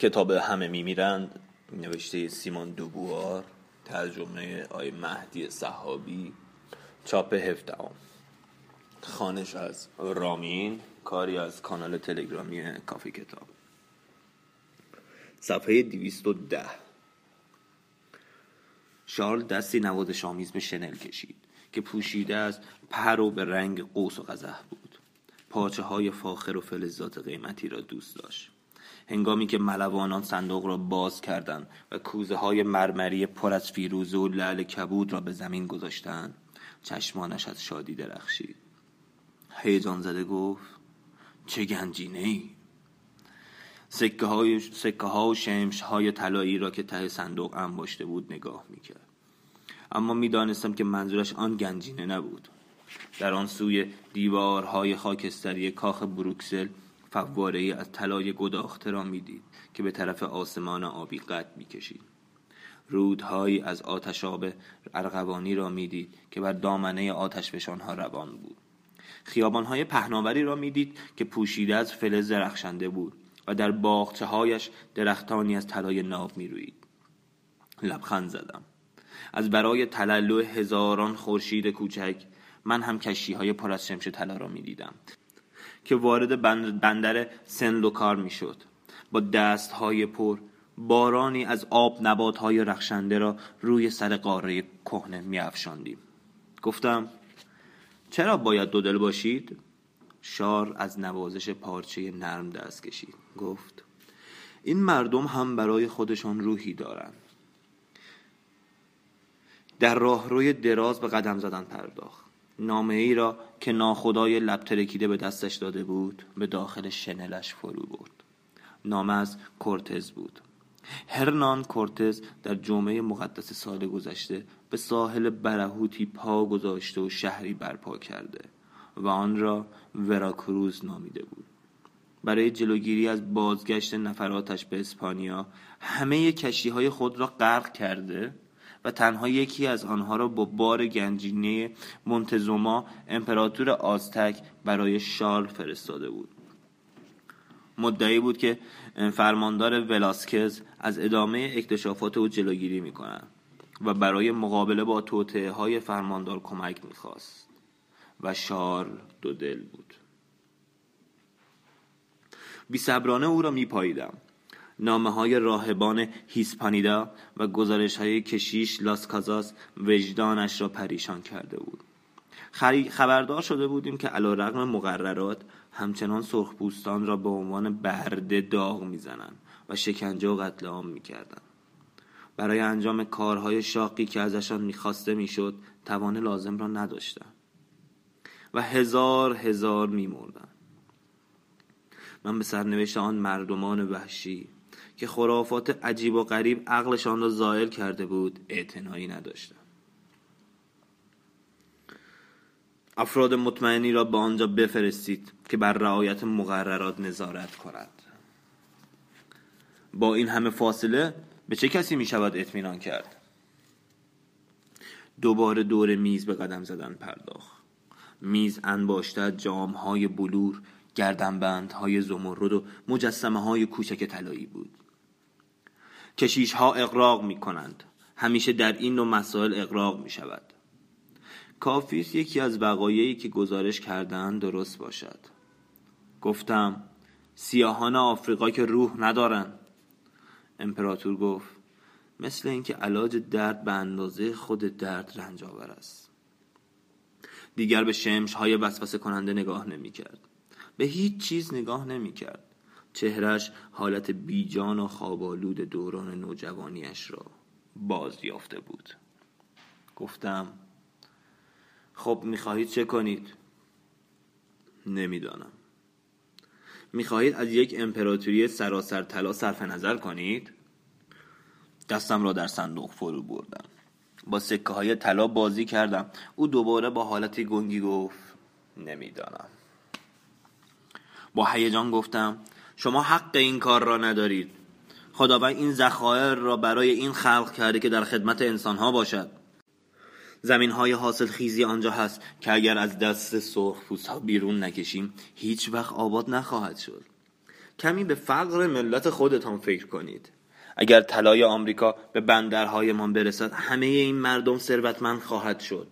کتاب همه میمیرند. نوشته سیمون دوبوار ترجمه آی مهدی صحابی چاپ هفته خانش از رامین کاری از کانال تلگرامی کافی کتاب. صفحه 210 شارل دستی نوازش شامیز به شنل کشید که پوشیده از پر به رنگ قوس و قزح بود. پاچه های فاخر و فلزات قیمتی را دوست داشت. هنگامی که ملوانان صندوق را باز کردند و کوزه های مرمری پر از فیروزه و لعل کبود را به زمین گذاشتند چشمانش از شادی درخشید. هیجان زده گفت چه گنجینه ای سکه, های سکه ها و شمش های طلایی را که ته صندوق انباشته بود نگاه می‌کرد. اما می‌دانستم که منظورش آن گنجینه نبود. در آن سوی دیوارهای خاکستری کاخ بروکسل فواره از طلای گداخته را می‌دید که به طرف آسمان آبی قد می‌کشید. رودهایی از آتشاب ارغوانی را می‌دید که بر دامنه آتش ها روان بود. خیابانهای پهناوری را می‌دید که پوشیده از فلز درخشنده بود و در باغچه هایش درختانی از طلای ناب می‌روید. لبخند زدم. از برای تلالو هزاران خورشید کوچک من هم کشی های پر از شمش طلا را می‌دیدم. که وارد بندر سنلوکار می‌شد. با دست های پر بارانی از آب نبات های رخشنده را روی سر قاره کهنه میافشاندیم. گفتم چرا باید دو دل باشید؟ شار از نوازش پارچه نرم دست کشید. گفت این مردم هم برای خودشان روحی دارند در راهروی دراز به قدم زدن پرداخت. نامه ای را که ناخدای لب ترکیده به دستش داده بود به داخل شنلش فرو برد. نامه از کورتز بود. هرنان کورتز در جمعه مقدس سال گذشته به ساحل برهوتی پا گذاشته و شهری برپا کرده و آن را وراکروز نامیده بود. برای جلوگیری از بازگشت نفراتش به اسپانیا همه کشی های خود را غرق کرده و تنها یکی از آنها را با بار گنجینه منتزوما امپراتور آزتک برای شال فرستاده بود. مدعی بود که فرماندار ولاسکز از ادامه اکتشافات او جلوگیری می و برای مقابله با توطعه های فرماندار کمک می‌خواست و شارل دو دل بود. بی صبرانه او را میپاییدم. نامه های راهبان هیسپانیدا و گزارش های کشیش لاس کازاس وجدانش را پریشان کرده بود. خبردار شده بودیم که علا رقم مقررات همچنان سرخپوستان را به عنوان برده داغ می‌زنند و شکنجه و قتل عام می‌کردند. برای انجام کارهای شاقی که ازشان می‌خواسته می‌شد توان لازم را نداشتند و هزار هزار میمردند. من به سرنوشت آن مردمان وحشی که خرافات عجیب و غریب عقلشان را زائل کرده بود اعتنایی نداشتم. افراد مطمئنی را به آنجا بفرستید که بر رعایت مقررات نظارت کند. با این همه فاصله به چه کسی می شود اطمینان کرد؟ دوباره دور میز به قدم زدن پرداخت. میز انباشته جام های بلور گردنبند های زمرد و مجسمه های کوچک طلایی بود. کشیش ها اقراق می کنند همیشه در این نوع مسائل اقراق می شود کافیست یکی از وقایعی که گزارش کردن درست باشد. گفتم سیاهان آفریقا که روح ندارند. امپراتور گفت مثل اینکه علاج درد به اندازه خود درد رنج آور است. دیگر به شمش های وسوسه کننده نگاه نمی کرد به هیچ چیز نگاه نمی کرد چهرش حالت بیجان و خوابالود دوران نوجوانیش را باز یافته بود. گفتم خب می‌خواهید چه کنید؟ نمی‌دانم. می‌خواهید از یک امپراتوری سراسر طلا صرف نظر کنید؟ دستم را در صندوق فرو بردم. با سکه های طلا بازی کردم. او دوباره با حالتی گنگی گفت نمی‌دانم. با هیجان گفتم شما حق این کار را ندارید. خداوند این ذخایر را برای این خلق کرده که در خدمت انسانها باشد. زمین های حاصل خیزی آنجا هست که اگر از دست سرخ ها بیرون نکشیم هیچ وقت آباد نخواهد شد. کمی به فقر ملت خودتان فکر کنید. اگر طلای آمریکا به بندرهایمان برسد همه این مردم ثروتمند خواهد شد.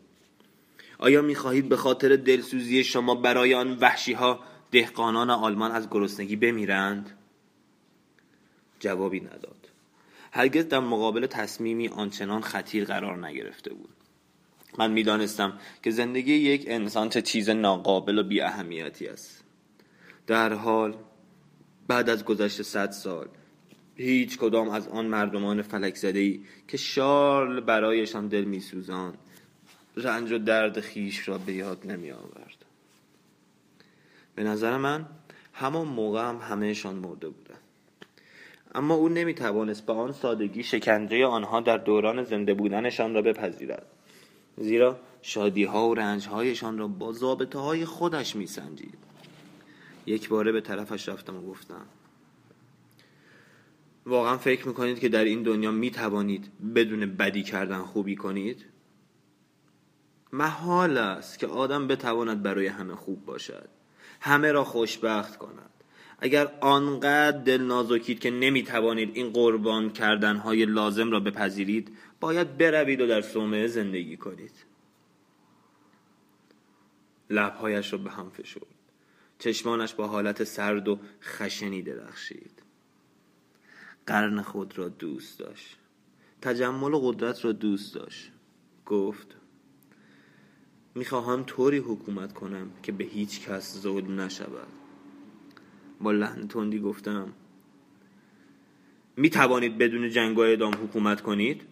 آیا می‌خواهید به خاطر دلسوزی شما برای آن وحشی ها دهقانان آلمان از گرسنگی بمیرند؟ جوابی نداد. هرگز در مقابل تصمیمی آنچنان خطیر قرار نگرفته بود. من می‌دانستم که زندگی یک انسان چه چیز ناقابل و بی اهمیتی است. در حال بعد از گذشت صد سال هیچ کدام از آن مردمان فلک زده ای که شارل برایشان دل میسوزان رنج و درد خیش را به یاد نمی به نظر من همان موقع هم همهشان مرده بودند اما او نمی توانست به آن سادگی شکنجه آنها در دوران زنده بودنشان را بپذیرد. زیرا شادی ها و رنج هایشان را با ضابطه های خودش می سنجید یک باره به طرفش رفتم و گفتم واقعا فکر می‌کنید که در این دنیا می توانید بدون بدی کردن خوبی کنید؟ محال است که آدم بتواند برای همه خوب باشد. همه را خوشبخت کند اگر آنقدر دل نازکید که نمی توانید این قربان کردنهای لازم را بپذیرید باید بروید و در صومعه زندگی کنید. لبهایش را به هم فشرد. چشمانش با حالت سرد و خشنی درخشید. قرن خود را دوست داشت. تجمل و قدرت را دوست داشت. گفت می‌خواهم طوری حکومت کنم که به هیچ کس ظلم نشود. با لحن تندی گفتم می توانید بدون جنگ و اعدام حکومت کنید؟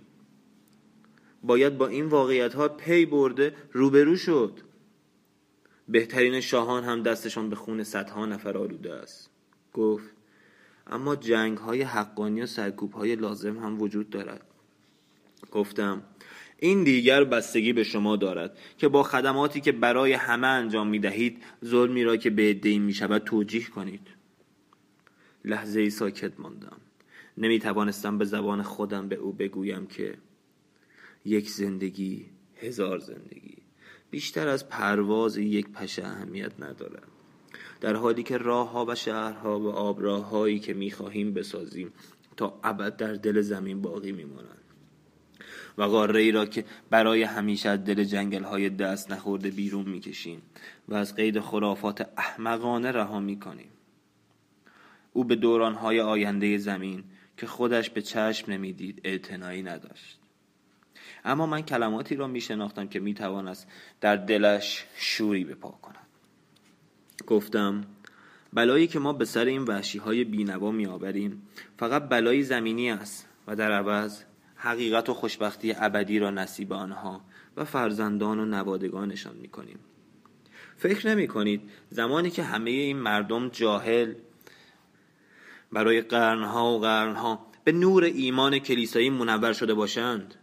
باید با این واقعیت ها پی برده روبرو شد. بهترین شاهان هم دستشان به خون صدها نفر آلوده است. گفت اما جنگ های حقانی و سرکوب های لازم هم وجود دارد. گفتم این دیگر بستگی به شما دارد که با خدماتی که برای همه انجام می دهید ظلمی را که به عدهای می شود توجیه کنید. لحظه ای ساکت ماندم. نمی توانستم به زبان خودم به او بگویم که یک زندگی هزار زندگی. بیشتر از پرواز یک پشه اهمیت ندارد. در حالی که راه ها و شهرها و آبراههایی که می خواهیم بسازیم تا ابد در دل زمین باقی می مانند و قاره ای را که برای همیشه از دل جنگل های دست نخورده بیرون می‌کشیم و از قید خرافات احمقانه رها می‌کنیم. او به دورانهای آینده زمین که خودش به چشم نمی‌دید اعتنایی نداشت. اما من کلماتی را می شناختم که می توانست در دلش شوری بپا کند. گفتم بلایی که ما به سر این وحشی های بینوا می آوریم فقط بلایی زمینی است و در عوض حقیقت و خوشبختی ابدی را نصیب آنها و فرزندان و نوادگانشان می کنیم فکر نمی کنید زمانی که همه این مردم جاهل برای قرنها و قرنها به نور ایمان کلیسایی منور شده باشند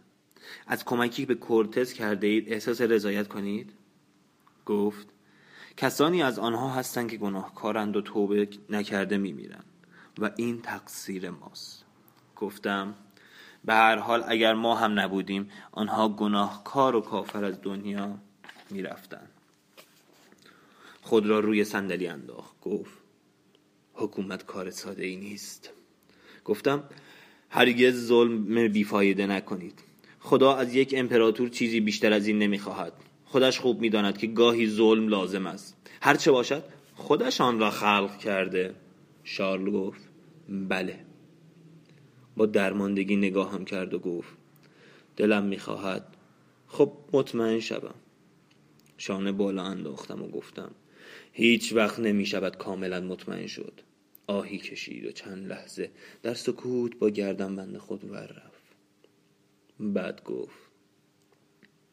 از کمکی به کورتز کرده اید احساس رضایت کنید؟ گفت کسانی از آنها هستند که گناهکارند و توبه نکرده میمیرند و این تقصیر ماست. گفتم به هر حال اگر ما هم نبودیم آنها گناهکار و کافر از دنیا می‌رفتند. خود را روی صندلی انداخت. گفت حکومت کار ساده ای نیست. گفتم هرگز ظلم بیفایده نکنید. خدا از یک امپراتور چیزی بیشتر از این نمی‌خواهد. خودش خوب می‌داند که گاهی ظلم لازم است. هر چه باشد خودش آن را خلق کرده. شارل گفت بله. با درماندگی نگاهم کرد و گفت دلم می‌خواهد. خب مطمئن شوم. شانه بالا انداختم و گفتم هیچ وقت نمی شود کاملا مطمئن شد. آهی کشید و چند لحظه در سکوت با گردن بند خود ور رفت. بعد گفت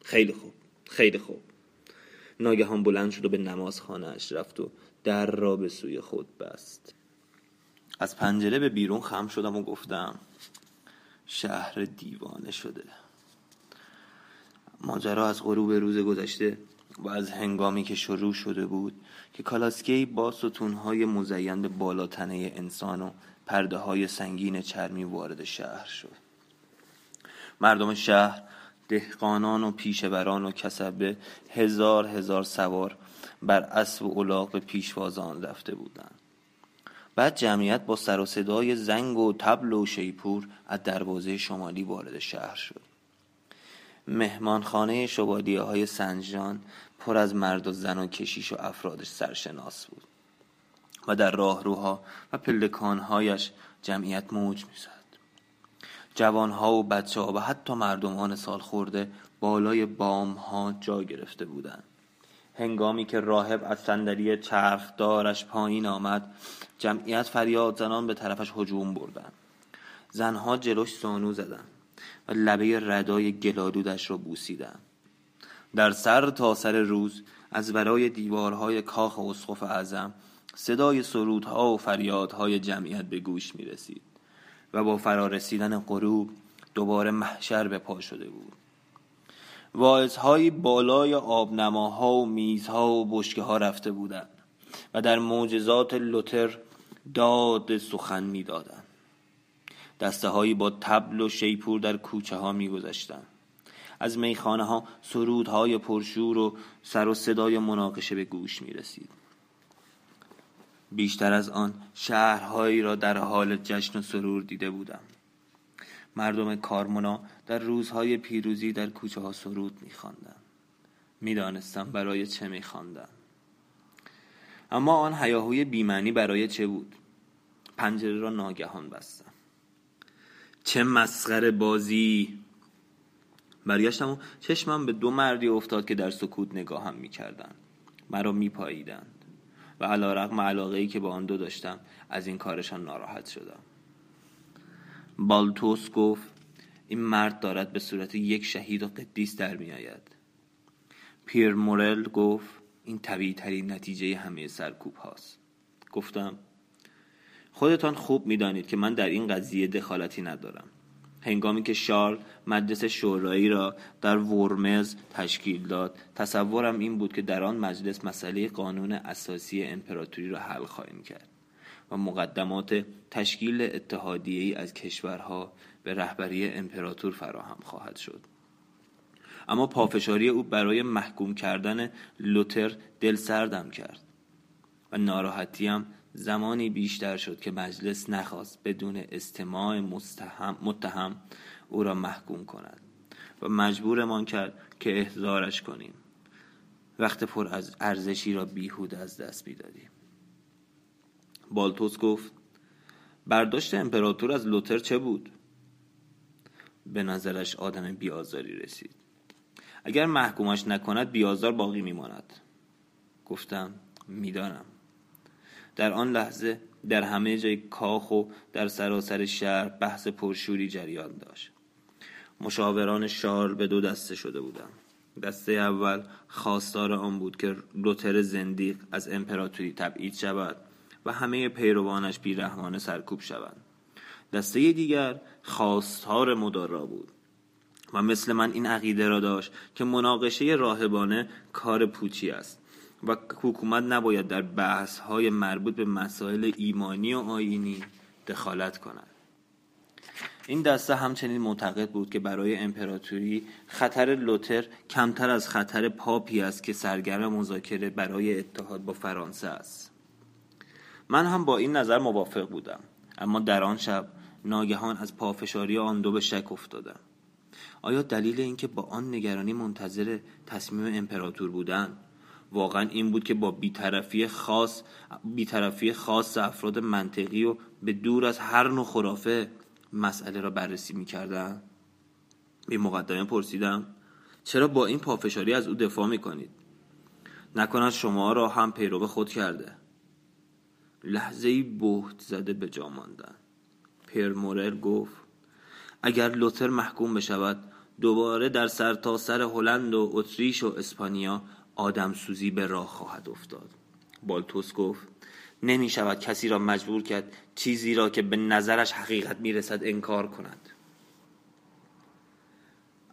خیلی خوب خیلی خوب. ناگهان بلند شد و به نماز خانهاش رفت و در را به سوی خود بست. از پنجره به بیرون خم شدم و گفتم شهر دیوانه شده. ماجرا از غروب روز گذشته و از هنگامی که شروع شده بود که کالاسکی با ستونهای مزین بالاتنه انسان و پرده های سنگین چرمی وارد شهر شد. مردم شهر دهقانان و پیشوران و کسبه هزار هزار سوار بر اسب و الاغ به پیشوازان رفته بودند. بعد جمعیت با سر و صدای زنگ و تبل و شیپور از دروازه شمالی وارد شهر شد. مهمانخانه شبادیه های سنجان پر از مرد و زن و کشیش و افرادش سرشناس بود و در راهروها و پلکانهایش جمعیت موج می‌زد. جوانها و بچه ها و حتی مردمان سال خورده بالای بام ها جا گرفته بودند. هنگامی که راهب از صندلی چرخدارش پایین آمد جمعیت فریاد زنان به طرفش هجوم بردند زنها جلوش سانو زدند و لبه ردای گلالودش را بوسیدند در سر تا سر روز از ورای دیوارهای کاخ اسقف اعظم صدای سرودها و فریادهای جمعیت به گوش می رسید و با فرارسیدن غروب دوباره محشر به پا شده بود. واعظهایی بالای آبنماها و میزها و بشکه ها رفته بودند و در معجزات لوتر داد سخن می‌دادند. دسته هایی با تبل و شیپور در کوچه ها میگذشتند. از میخانه ها سرودهای پرشور و سر و صدای مناقشه به گوش می رسید. بیشتر از آن شهرهایی را در حال جشن و سرور دیده بودم. مردم کارمونا در روزهای پیروزی در کوچه ها سرود میخواندند. می‌دانستم برای چه میخواندند. اما آن هیاهوی بیمعنی برای چه بود؟ پنجره را ناگهان بستم. چه مسخره بازی! برگشتم و چشمم به دو مردی افتاد که در سکوت نگاهم می‌کردند. مرا میپاییدند و علا رقم علاقه ای که با آن دو داشتم از این کارشان ناراحت شدم. بالتوس گفت این مرد دارد به صورت یک شهید و قدیس در می آید. پیر مورل گفت این طبیعی ترین نتیجه همه سرکوب هاست. گفتم خودتان خوب می‌دانید که من در این قضیه دخالتی ندارم. هنگامی که شارل مجلس شورایی را در ورمز تشکیل داد تصورم این بود که در آن مجلس مسئله قانون اساسی امپراتوری را حل خواهیم کرد. و مقدمات تشکیل اتحادیه از کشورها به رهبری امپراتور فراهم خواهد شد. اما پافشاری او برای محکوم کردن لوتر دل سردم کرد و ناراحتیم زمانی بیشتر شد که مجلس نخواست بدون استماع متهم او را محکوم کند و مجبورمان کرد که احضارش کنیم. وقت پر از ارزشی را بیهود از دست بیدادیم. بالتوس گفت برداشت امپراتور از لوتر چه بود؟ به نظرش آدم بیازاری رسید. اگر محکومش نکند بیازار باقی میماند. گفتم می‌دانم. در آن لحظه در همه جای کاخ و در سراسر شهر بحث پرشوری جریان داشت. مشاوران شارل به دو دسته شده بودند. دسته اول خواستار آن بود که لوتر زندیق از امپراتوری تبعید شود. و همه پیروانش بیرحمانه سرکوب شوند. دسته دیگر خواستار مدارا بود و مثل من این عقیده را داشت که مناقشه راهبانه کار پوچی است و حکومت نباید در بحث های مربوط به مسائل ایمانی و آینی دخالت کند. این دسته همچنین معتقد بود که برای امپراتوری خطر لوتر کمتر از خطر پاپی است که سرگرم مذاکره برای اتحاد با فرانسه است. من هم با این نظر موافق بودم. اما در آن شب ناگهان از پافشاری آن دو به شک افتادم. آیا دلیل اینکه با آن نگرانی منتظر تصمیم امپراتور بودند واقعا این بود که با بیطرفی خاص بیطرفی خاص افراد منطقی و به دور از هر نوع خرافه مسئله را بررسی می‌کردن؟ به مقدمه پرسیدم چرا با این پافشاری از او دفاع می‌کنید؟ نکند شما را هم پیرو خود کرده. لحظه ای بهت زده به جا ماندن پر مورل گفت اگر لوتر محکوم بشود دوباره در سرتاسر سر هلند و اتریش و اسپانیا آدم سوزی به راه خواهد افتاد بالتوس گفت نمی شود کسی را مجبور کرد چیزی را که به نظرش حقیقت می رسد انکار کند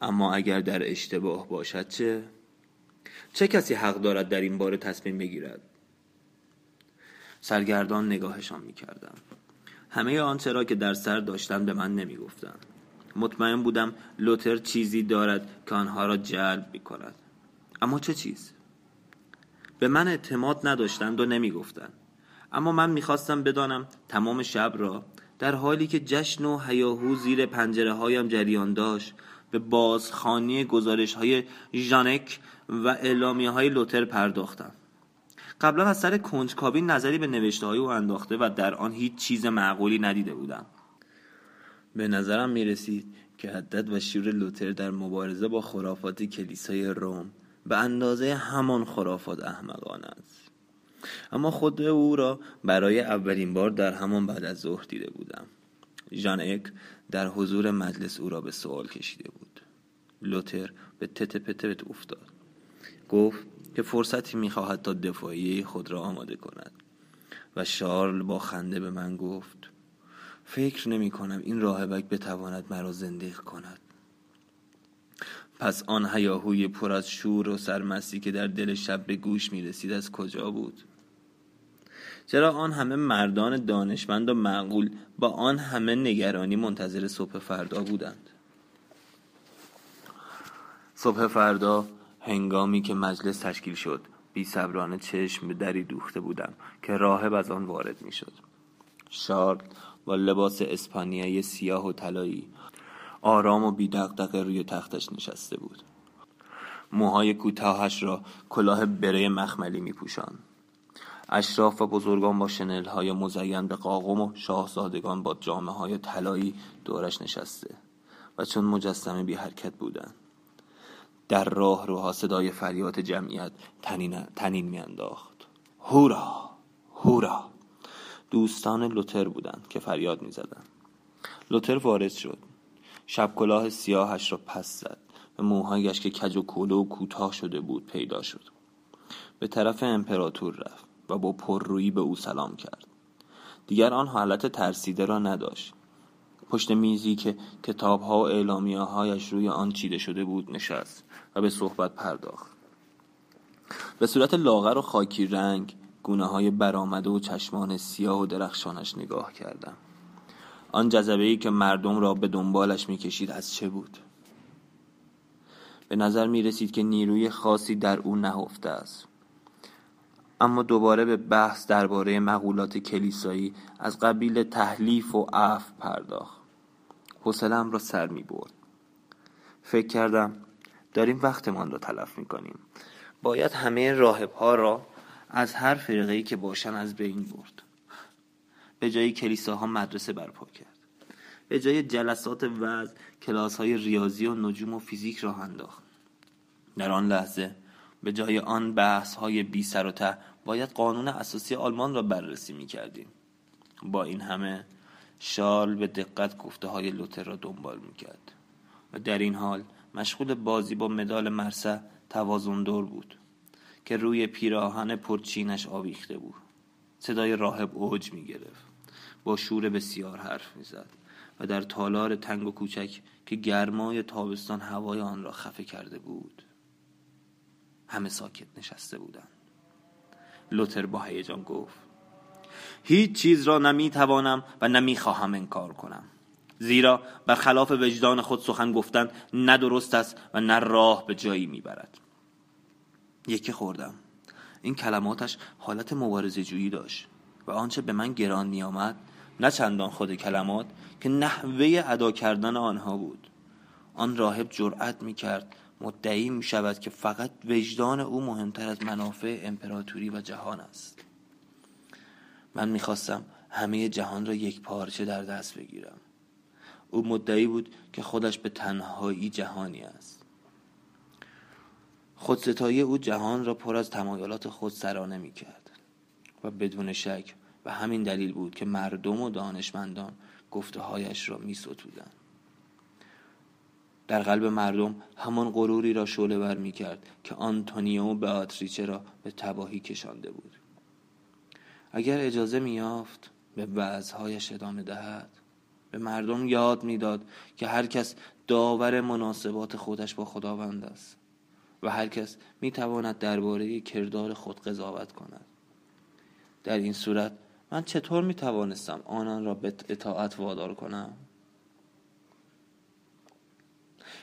اما اگر در اشتباه باشد چه؟ چه کسی حق دارد در این باره تصمیم بگیرد؟ سرگردان نگاهشان می کردم. همه آنچه را که در سر داشتم به من نمی گفتن. مطمئن بودم لوتر چیزی دارد که آنها را جلب می کند اما چه چیز؟ به من اعتماد نداشتند و نمی گفتند اما من می‌خواستم بدانم تمام شب را در حالی که جشن و هیاهو زیر پنجره هایم جریان داشت به بازخانی گزارش های ژانک و اعلامی های لوتر پرداختم قبلا از سر کنجکاوی نظری به نوشته های او انداخته و در آن هیچ چیز معقولی ندیده بودم. به نظرم می رسید که حدت و شیر لوتر در مبارزه با خرافات کلیسای روم به اندازه همان خرافات احمقانه است. اما خود او را برای اولین بار در همان بعد از ظهر دیده بودم. ژان اک در حضور مجلس او را به سوال کشیده بود. لوتر به تت پتت افتاد. گفت که فرصتی می‌خواهد تا دفاعی خود را آماده کند. و شارل با خنده به من گفت فکر نمی کنم این راهبک بتواند مرا زنده کند. پس آن هیاهوی پر از شور و سرمستی که در دل شب به گوش می رسید از کجا بود؟ چرا آن همه مردان دانشمند و معقول با آن همه نگرانی منتظر صبح فردا بودند؟ صبح فردا هنگامی که مجلس تشکیل شد بی صبرانه چشم به دری دوخته بودم که راهب از آن وارد می شد. شارل با لباس اسپانیایی سیاه و طلایی آرام و بیدقدقه روی تختش نشسته بود. موهای کوتاهش را کلاه بره مخملی می پوشان. اشراف و بزرگان با شنل های مزین به قاقم و شاهزادگان با جامعه های طلایی دورش نشسته و چون مجسمه بی حرکت بودند. در راه روها صدای فریاد جمعیت تنین, تنین میانداخت. هورا! هورا! دوستان لوتر بودند که فریاد می‌زدند. لوتر وارد شد. شب کلاه سیاهش را پس زد. و موهایش که کج و کوله و کوتاه شده بود پیدا شد. به طرف امپراتور رفت و با پررویی به او سلام کرد. دیگر آن حالت ترسیده را نداشت. پشت میزی که کتاب ها و اعلامیه هایش روی آن چیده شده بود نشست و به صحبت پرداخت. به صورت لاغر و خاکی رنگ گونه های برآمده و چشمان سیاه و درخشانش نگاه کردم. آن جذبه ای که مردم را به دنبالش می‌کشید از چه بود؟ به نظر می رسید که نیروی خاصی در او نهفته است. اما دوباره به بحث درباره مقولات کلیسایی از قبیل تحلیف و عف پرداخت. حوصلهام را سر می برد فکر کردم داریم وقتمان را تلف می کنیم باید همه راهب ها را از هر فرقه که باشن از بین برد. به جای کلیساها مدرسه برپا کرد. به جای جلسات وز کلاس های ریاضی و نجوم و فیزیک راه انداخت. در آن لحظه به جای آن بحث های بی سر و ته باید قانون اساسی آلمان را بررسی می کردیم با این همه شارل به دقت گفته های لوتر را دنبال می کرد و در این حال مشغول بازی با مدال مرسه توازن دور بود که روی پیراهن پرچینش آویخته بود. صدای راهب اوج می گرفت با شور بسیار حرف می زد و در تالار تنگ و کوچک که گرمای تابستان هوای آن را خفه کرده بود همه ساکت نشسته بودند. لوتر با هیجان گفت هیچ چیز را نمی توانم و نمی خواهم انکار کنم. زیرا برخلاف وجدان خود سخن گفتن نه درست است و نه راه به جایی می‌برد. یکی خوردم. این کلماتش حالت مبارزه جویی داشت و آنچه به من گران می آمد نه چندان خود کلمات که نحوه ادا کردن آنها بود. آن راهب جرأت می کرد مدعی می شود که فقط وجدان او مهمتر از منافع امپراتوری و جهان است. من می‌خواستم همه جهان را یک پارچه در دست بگیرم. او مدعی بود که خودش به تنهایی جهانی است. خودستایی او جهان را پر از تمایلات خود سرانه می کرد و بدون شک و همین دلیل بود که مردم و دانشمندان گفته هایش را می ستودن. در قلب مردم همان غروری را شعله ور می کرد که آنتونیو آتریچه را به تباهی کشانده بود. اگر اجازه می یافت به وعظهایش ادامه دهد. به مردم یاد می‌داد که هر کس داور مناسبات خودش با خداوند است و هر کس می تواند درباره کردار خود قضاوت کند. در این صورت من چطور می توانستم آنان را به اطاعت وادار کنم؟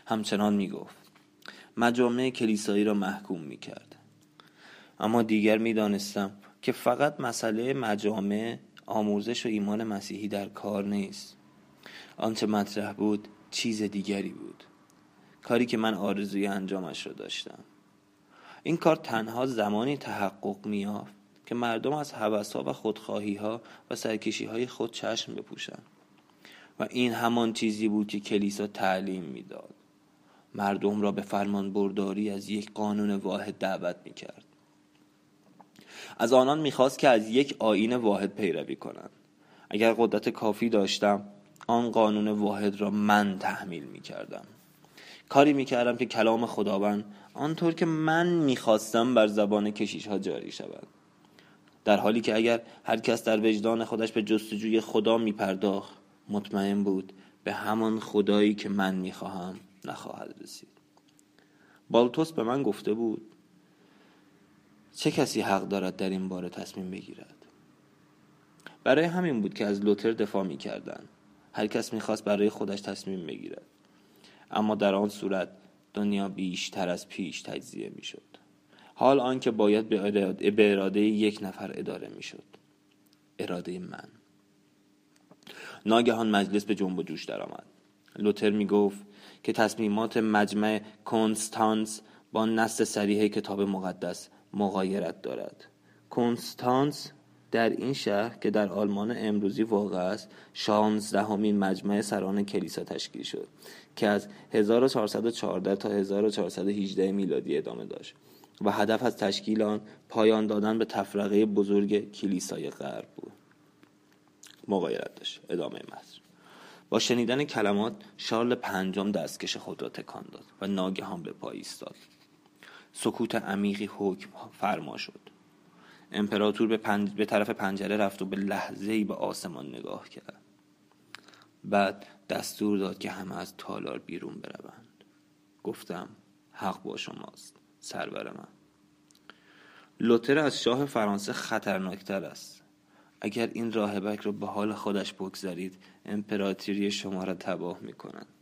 همچنان می گفت مجامع کلیسایی را محکوم می کرد اما دیگر می دانستم که فقط مسئله مجامع آموزش و ایمان مسیحی در کار نیست. آنچه مطرح بود چیز دیگری بود. کاری که من آرزوی انجامش را داشتم. این کار تنها زمانی تحقق میافت که مردم از حوثها و خودخواهی ها و سرکشی های خود چشم بپوشند. و این همان چیزی بود که کلیسا تعلیم می‌داد. مردم را به فرمان برداری از یک قانون واحد دعوت می کرد از آنان می‌خواست که از یک آین واحد پیروی کنند. اگر قدرت کافی داشتم آن قانون واحد را من تحمیل می کردم کاری می کردم که کلام خداوند آنطور که من می‌خواستم بر زبان کشیش ها جاری شود. در حالی که اگر هر کس در وجدان خودش به جستجوی خدا می پرداخت مطمئن بود به همان خدایی که من می‌خواهم نخواهد رسید. بالتوس به من گفته بود چه کسی حق دارد در این باره تصمیم بگیرد؟ برای همین بود که از لوتر دفاع می کردن. هر کس می‌خواست برای خودش تصمیم بگیرد. اما در آن صورت دنیا بیشتر از پیش تجزیه می‌شد. حال آنکه باید به اراده یک نفر اداره می‌شد. اراده من. ناگهان مجلس به جنب و جوش درآمد. لوتر می گفت که تصمیمات مجمع کنستانس با نص سریح کتاب مقدس مغایرت دارد. کنستانس در این شهر که در آلمان امروزی واقع است شانزدهمین مجمع سران کلیسا تشکیل شد که از 1414 تا 1418 میلادی ادامه داشت و هدف از تشکیل آن پایان دادن به تفرقه بزرگ کلیسای غرب بود. مغایرت داشت. ادامه مصر با شنیدن کلمات شارل پنجم دستکش خود را تکان داد و ناگهان به پای ایستاد. سکوت عمیقی حکم فرما شد. امپراتور به, پنج... به طرف پنجره رفت و به لحظه ای به آسمان نگاه کرد. بعد دستور داد که همه از تالار بیرون بروند. گفتم حق با شماست سرور من. لوتر از شاه فرانسه خطرناکتر است. اگر این راهبک رو به حال خودش بگذارید امپراتوری شما را تباه می‌کنند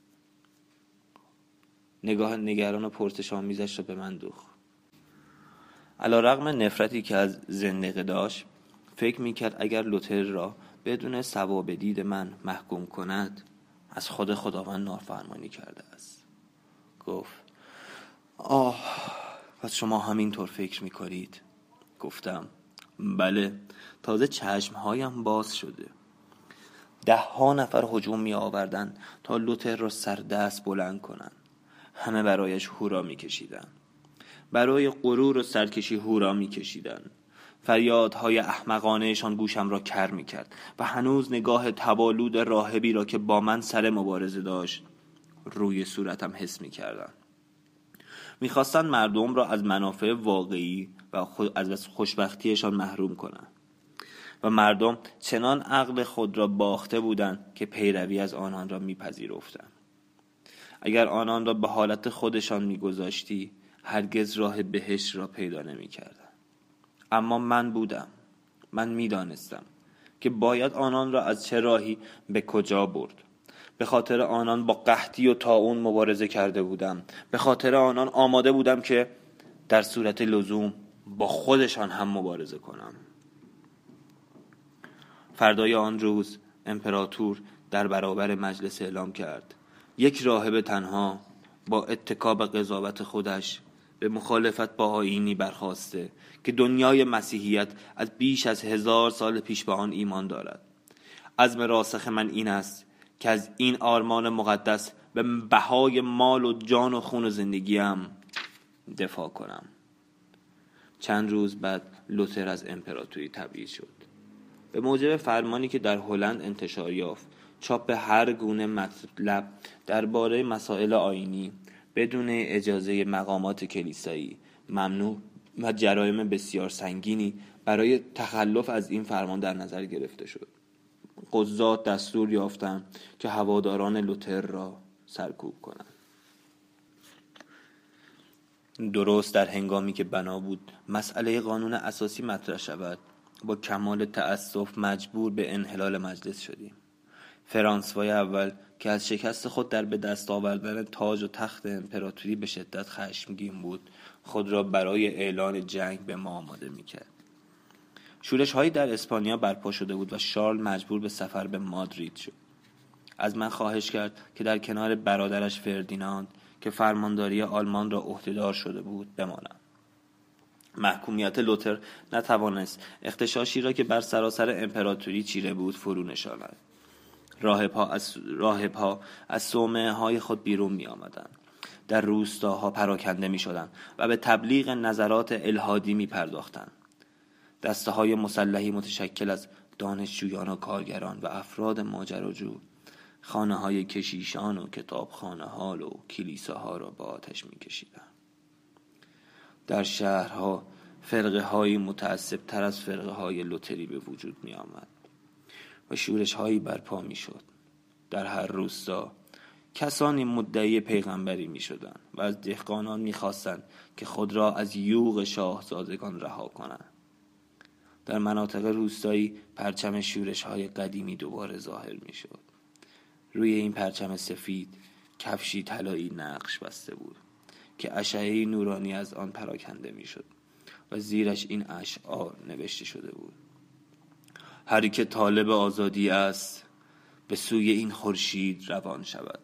نگاه نگران و پرسش آمیزش را به من دوخت. علا رقم نفرتی که از زندگی داشت فکر می‌کرد اگر لوتر را بدون ثواب دید من محکوم کند از خود خداوند نافرمانی کرده است. گفت آه پس شما همینطور فکر می‌کنید؟ گفتم بله تازه چشمهایم باز شده. ده ها نفر هجوم می آوردن تا لوتر را سر دست بلند کنند. همه برایش هورا می کشیدن. برای غرور و سرکشی هورا می کشیدن. فریادهای احمقانهشان گوشم را کر می کرد و هنوز نگاه تبالود راهبی را که با من سر مبارزه داشت روی صورتم حس می کردن. می‌خواستند مردم را از منافع واقعی و از خوشبختیشان محروم کنند و مردم چنان عقل خود را باخته بودند که پیروی از آنان را میپذیرفتند اگر آنان را به حالت خودشان میگذاشتی هرگز راه بهش را پیدا نمی‌کردند اما من بودم. من می‌دانستم که باید آنان را از چه راهی به کجا برد. به خاطر آنان با قحطی و تاون مبارزه کرده بودم. به خاطر آنان آماده بودم که در صورت لزوم با خودشان هم مبارزه کنم. فردای آن روز امپراتور در برابر مجلس اعلام کرد. یک راهب تنها با اتکاب قضاوت خودش به مخالفت با آینی برخواسته که دنیای مسیحیت از بیش از هزار سال پیش به آن ایمان دارد. عزم راسخ من این است که از این آرمان مقدس به بهای مال و جان و خون و زندگیم دفاع کنم. چند روز بعد لوتر از امپراتوری تبعید شد. به موجب فرمانی که در هلند انتشار یافت چاپ هر گونه مطلب درباره مسائل آینی بدون اجازه مقامات کلیسایی ممنوع و جرایم بسیار سنگینی برای تخلف از این فرمان در نظر گرفته شد. قضات دستور یافتند که هواداران لوتر را سرکوب کنند. درست در هنگامی که بنا بود مسئله قانون اساسی مطرح شود با کمال تأسف مجبور به انحلال مجلس شدیم. فرانسوای اول که از شکست خود در به دست آوردن تاج و تخت امپراتوری به شدت خشمگین بود خود را برای اعلان جنگ به ما آماده می‌کرد. شورش هایی در اسپانیا برپا شده بود و شارل مجبور به سفر به مادرید شد. از من خواهش کرد که در کنار برادرش فردیناند که فرمانداری آلمان را عهدهدار شده بود بمانم. محکومیت لوتر نتوانست اختشاشی را که بر سراسر امپراتوری چیره بود فرو نشاند. راهبها از, راهب از صومعه های خود بیرون می آمدن. در روستاها پراکنده می شدن و به تبلیغ نظرات الهادی می پرداختن. دسته های مسلحی متشکل از دانشجویان و کارگران و افراد ماجراجو خانه های کشیشان و کتابخانه ها و کلیساها را با آتش می کشیدن. در شهرها فرقه های متعصب تر از فرقه های لوتری به وجود می آمد و شورش هایی برپا می شد در هر روستا کسانی مدعی پیغمبری می شدن و از دهقانان می که خود را از یوغ شاهزادگان رها کنند. در مناطق روستایی پرچم شورش های قدیمی دوباره ظاهر می شد روی این پرچم سفید کفشی طلایی نقش بسته بود که اشعه نورانی از آن پراکنده می شد و زیرش این اشعار نوشته شده بود. هر که طالب آزادی است به سوی این خورشید روان شود.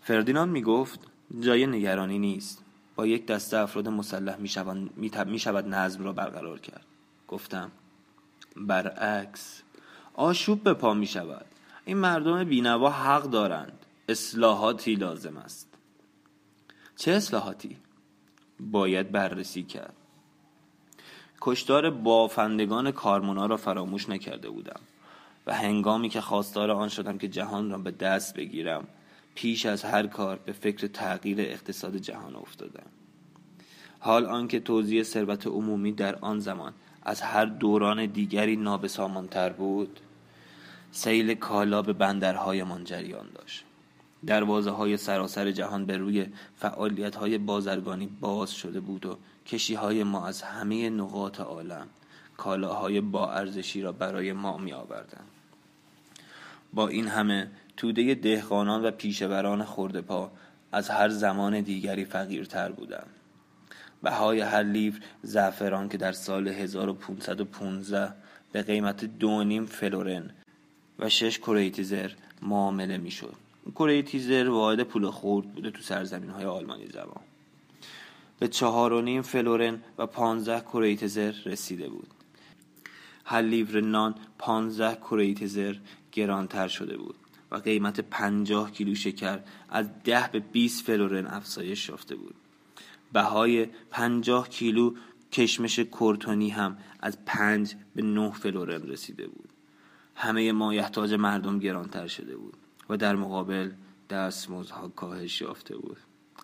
فردیناند می گفت جای نگرانی نیست. با یک دسته افراد مسلح می شود, می نظم را برقرار کرد. گفتم برعکس آشوب به پا می شود این مردم بینوا حق دارند. اصلاحاتی لازم است. چه اصلاحاتی؟ باید بررسی کرد. کشتار بافندگان کارمونا را فراموش نکرده بودم و هنگامی که خواستار آن شدم که جهان را به دست بگیرم پیش از هر کار به فکر تغییر اقتصاد جهان افتادم. حال آنکه توزیع ثروت عمومی در آن زمان از هر دوران دیگری نابسامانتر بود سیل کالا به بندرهایمان جریان داشت. دروازه های سراسر جهان به روی فعالیت های بازرگانی باز شده بود و کشی های ما از همه نقاط عالم کالاهای با ارزشی را برای ما می آوردن. با این همه توده دهقانان و پیشوران پا از هر زمان دیگری فقیرتر بودند. بهای هر لیور زعفران که در سال 1515 به قیمت دو نیم فلورن و شش کوریتیزر معامله می‌شد. کرویتسر واحد پول خورد بوده تو سرزمین های آلمانی زبان. به چهار و نیم فلورن و پانزده کرویتسر رسیده بود. هر لیور نان پانزده کرویتسر گرانتر شده بود و قیمت پنجاه کیلو شکر از ده به 20 فلورن افزایش یافته بود. بهای پنجاه کیلو کشمش کرتونی هم از پنج به نه فلورن رسیده بود. همه مایحتاج مردم گرانتر شده بود. و در مقابل دستمزدها کاهش یافته بود.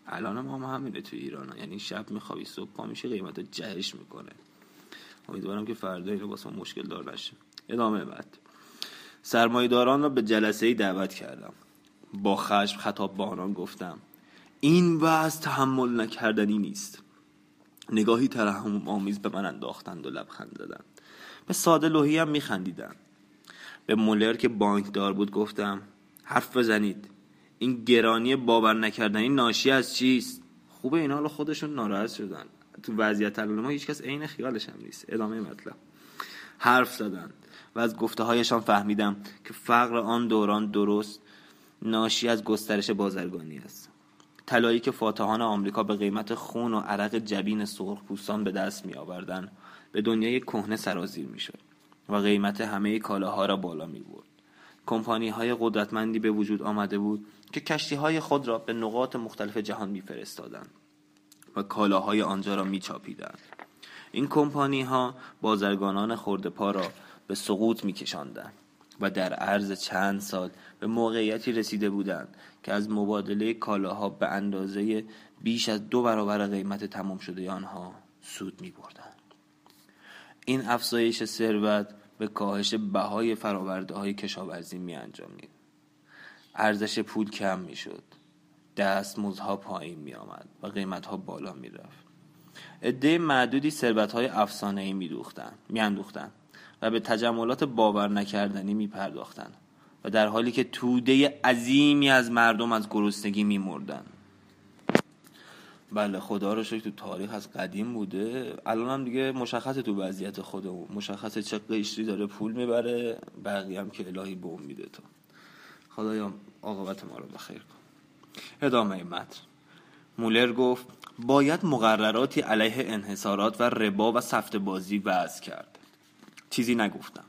الان ما هم همینه تو ایران. یعنی شب میخوابی صبح پا میشه قیمت جهش می‌کنه. امیدوارم که فردا اینو واسه مشکل دار نشه. ادامه بعد. سرمایداران را به جلسه ای دعوت کردم. با خشم خطاب با آنان گفتم این وضع تحمل نکردنی نیست. نگاهی ترحم آمیز به من انداختند و لبخند زدند. به ساده لوحی هم میخندیدند. به مولر که بانکدار بود گفتم حرف بزنید. این گرانی باور نکردنی ناشی از چیست؟ خوبه اینا حالا خودشون ناراحت شدن. تو وضعیت الان ما هیچکس عین خیالش هم نیست. ادامه مطلب. حرف زدن. و از گفته هایشان فهمیدم که فقر آن دوران درست ناشی از گسترش بازرگانی است. طلایی که فاتحان آمریکا به قیمت خون و عرق جبین سرخ پوستان به دست می آوردن به دنیای کهنه سرازیر می شد و قیمت همه کالاها را بالا می برد کمپانی های قدرتمندی به وجود آمده بود که کشتی های خود را به نقاط مختلف جهان میفرستادند و کالاهای آنجا را میچاپیدند این کمپانی ها بازرگانان خورده پا را به سقوط میکشاندند و در عرض چند سال به موقعیتی رسیده بودند که از مبادله کالاها به اندازه بیش از دو برابر قیمت تمام شده آنها سود می بردند. این افزایش ثروت به کاهش بهای فراورده های کشاورزی می انجامید. ارزش پول کم می شد. دستمزدها پایین می آمد و قیمت ها بالا می رفت. عده معدودی ثروت های افسانه ای می دوختن. و به تجملات باور نکردنی می پرداختن. و در حالی که توده عظیمی از مردم از گرسنگی می مردن. بله خدا رو شکر تو تاریخ از قدیم بوده. الان هم دیگه مشخصه تو وضعیت خودمون مشخصه چه قشری داره پول می‌بره. بقیه هم که الهی بوم میده تو خدایا عاقبت ما رو بخیر کن. ادامه متن. مولر گفت باید مقرراتی علیه انحصارات و ربا و سفت بازی وضع کرد. چیزی نگفتم.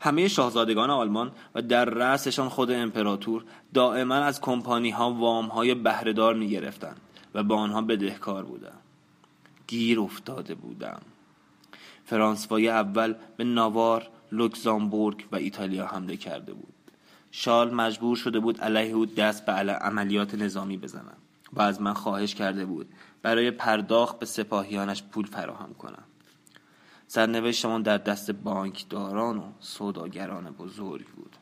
همه شاهزادگان آلمان و در رأسشان خود امپراتور دائما از کمپانی ها وام های بهرهدار می گرفتند و با آنها بدهکار بودم. گیر افتاده بودم. فرانسوای اول به ناوار، لوکزامبورگ و ایتالیا حمله کرده بود. شال مجبور شده بود علیه او دست به عملیات نظامی بزنم و از من خواهش کرده بود برای پرداخت به سپاهیانش پول فراهم کنم. سرنوشتمان در دست بانکداران و سوداگران بزرگ بود.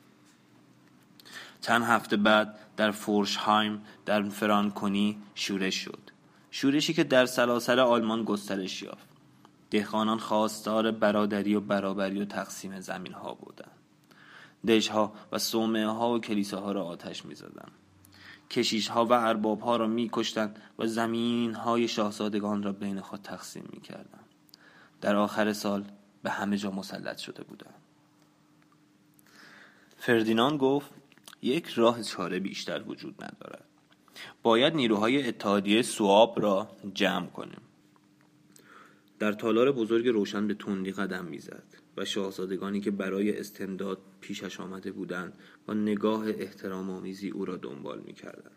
چند هفته بعد در فورشهایم در فرانکونی شورش شد شورشی که در سلاسل آلمان گسترش یافت دهقانان خواستار برادری و برابری و تقسیم زمین ها بودند دژها و صومعه ها و کلیساها را آتش می زدن. کشیش ها و ارباب ها را می کشتن و زمین های شاهزادگان را بین خود تقسیم می کردن. در آخر سال به همه جا مسلط شده بودند. فردیناند گفت یک راه چاره بیشتر وجود ندارد. باید نیروهای اتحادیه سواب را جمع کنیم. در تالار بزرگ روشن به تندی قدم می‌زد و شاهزادگانی که برای استمداد پیشش آمده بودند با نگاه احترام آمیزی او را دنبال می‌کردند.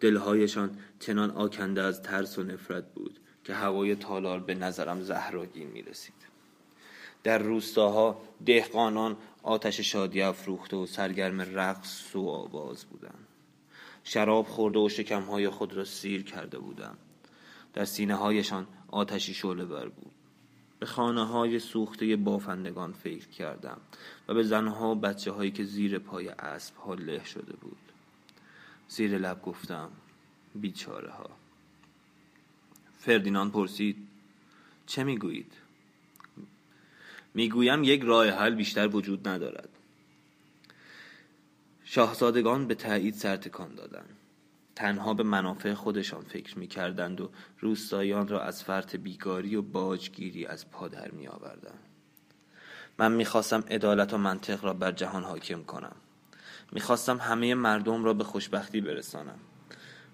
دلهایشان چنان آکنده از ترس و نفرت بود که هوای تالار به نظرم زهراگین می رسید در روستاها دهقانان آتش شادی افروخته و سرگرم رقص و آواز بودند. شراب خورده و شکمهای خود را سیر کرده بودند. در سینه هایشان آتشی شعله بر بود. به خانه های سوخته بافندگان فکر کردم و به زنها و بچه هایی که زیر پای اسب ها له شده بود. زیر لب گفتم بیچاره ها فردیناند پرسید چه می‌گویید؟ می‌گویم یک راه حل بیشتر وجود ندارد. شاهزادگان به تایید سرتکان دادند. تنها به منافع خودشان فکر می کردند و روستایان را از فرط بیگاری و باجگیری از پا در آوردند. من می‌خواستم عدالت و منطق را بر جهان حاکم کنم. می‌خواستم همه مردم را به خوشبختی برسانم.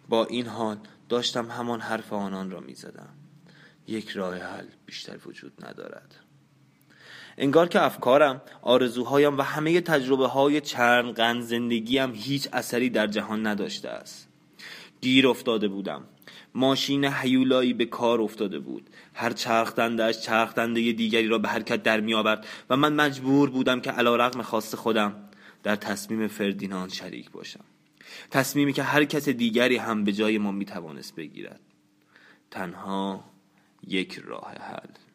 با این حال داشتم همان حرف آنان را می‌زدم. یک راه حل بیشتر وجود ندارد. انگار که افکارم آرزوهایم و همه تجربه های چرم قند زندگیم هیچ اثری در جهان نداشته است. گیر افتاده بودم. ماشین حیولایی به کار افتاده بود. هر چرخدندهش چرخدنده دیگری را به حرکت در می آورد و من مجبور بودم که علا رقم خواست خودم در تصمیم فردیناند شریک باشم. تصمیمی که هر کس دیگری هم به جای ما می توانست بگیرد. تنها یک راه حل.